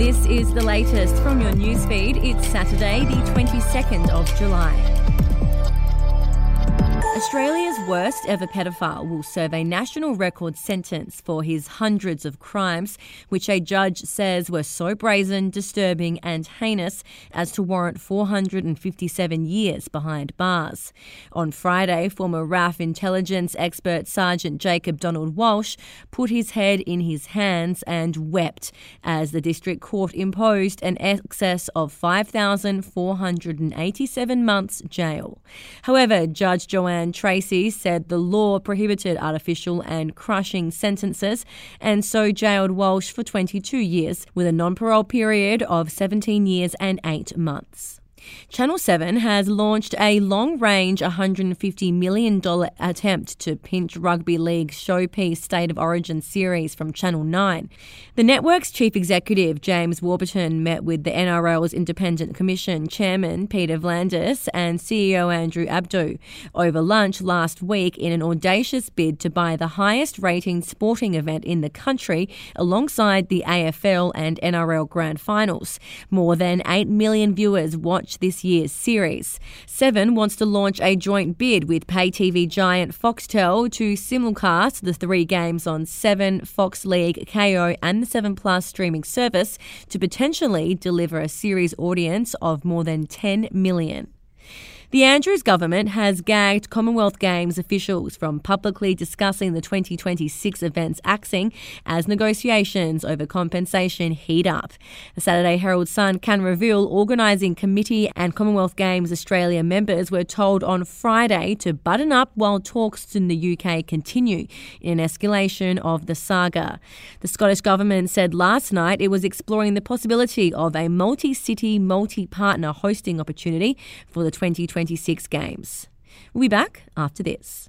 This is the latest from your newsfeed. It's Saturday, the 22nd of July. Australia's worst ever pedophile will serve a national record sentence for his hundreds of crimes, which a judge says were so brazen, disturbing, and heinous as to warrant 457 years behind bars. On Friday, former RAF intelligence expert Sergeant Jacob Donald Walsh put his head in his hands and wept as the district court imposed an excess of 5,487 months jail. However, Judge Joanne Tracy said the law prohibited artificial and crushing sentences and so jailed Walsh for 22 years with a non parole period of 17 years and 8 months. Channel 7 has launched a long range $150 million attempt to pinch Rugby League's showpiece State of Origin series from Channel 9. The network's chief executive, James Warburton, met with the NRL's Independent Commission Chairman, Peter V'landys, and CEO Andrew Abdo over lunch last week in an audacious bid to buy the highest rating sporting event in the country alongside the AFL and NRL Grand Finals. More than 8 million viewers watched this year's series. Seven wants to launch a joint bid with pay TV giant Foxtel to simulcast the three games on Seven, Fox League, Kayo, and the Seven Plus streaming service to potentially deliver a series audience of more than 10 million. The Andrews government has gagged Commonwealth Games officials from publicly discussing the 2026 event's axing as negotiations over compensation heat up. The Saturday Herald Sun can reveal organising committee and Commonwealth Games Australia members were told on Friday to button up while talks in the UK continue in an escalation of the saga. The Scottish government said last night it was exploring the possibility of a multi-city, multi-partner hosting opportunity for the 2026 2026 games. We'll be back after this.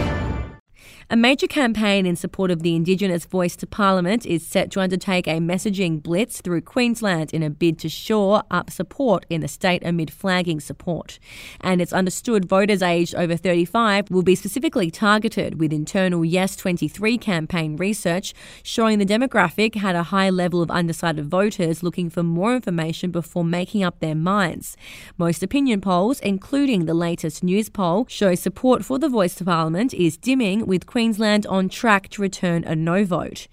A major campaign in support of the Indigenous voice to Parliament is set to undertake a messaging blitz through Queensland in a bid to shore up support in the state amid flagging support. And it's understood voters aged over 35 will be specifically targeted with internal Yes 23 campaign research showing the demographic had a high level of undecided voters looking for more information before making up their minds. Most opinion polls, including the latest Newspoll, show support for the voice to Parliament is dimming with Queensland Queensland on track to return a no vote.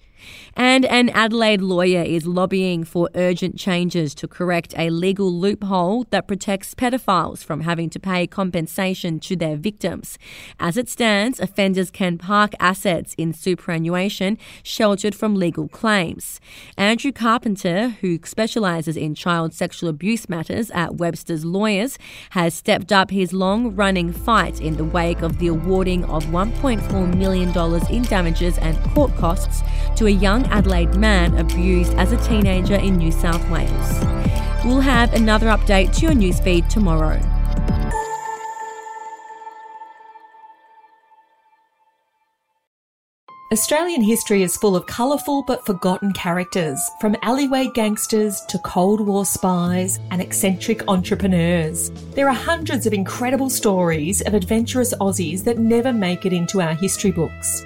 And an Adelaide lawyer is lobbying for urgent changes to correct a legal loophole that protects pedophiles from having to pay compensation to their victims. As it stands, offenders can park assets in superannuation sheltered from legal claims. Andrew Carpenter, who specialises in child sexual abuse matters at Webster's Lawyers, has stepped up his long running fight in the wake of the awarding of $1.4 million in damages and court costs to a young Adelaide man abused as a teenager in New South Wales. We'll have another update to your newsfeed tomorrow. Australian history is full of colourful but forgotten characters, from alleyway gangsters to Cold War spies and eccentric entrepreneurs. There are hundreds of incredible stories of adventurous Aussies that never make it into our history books.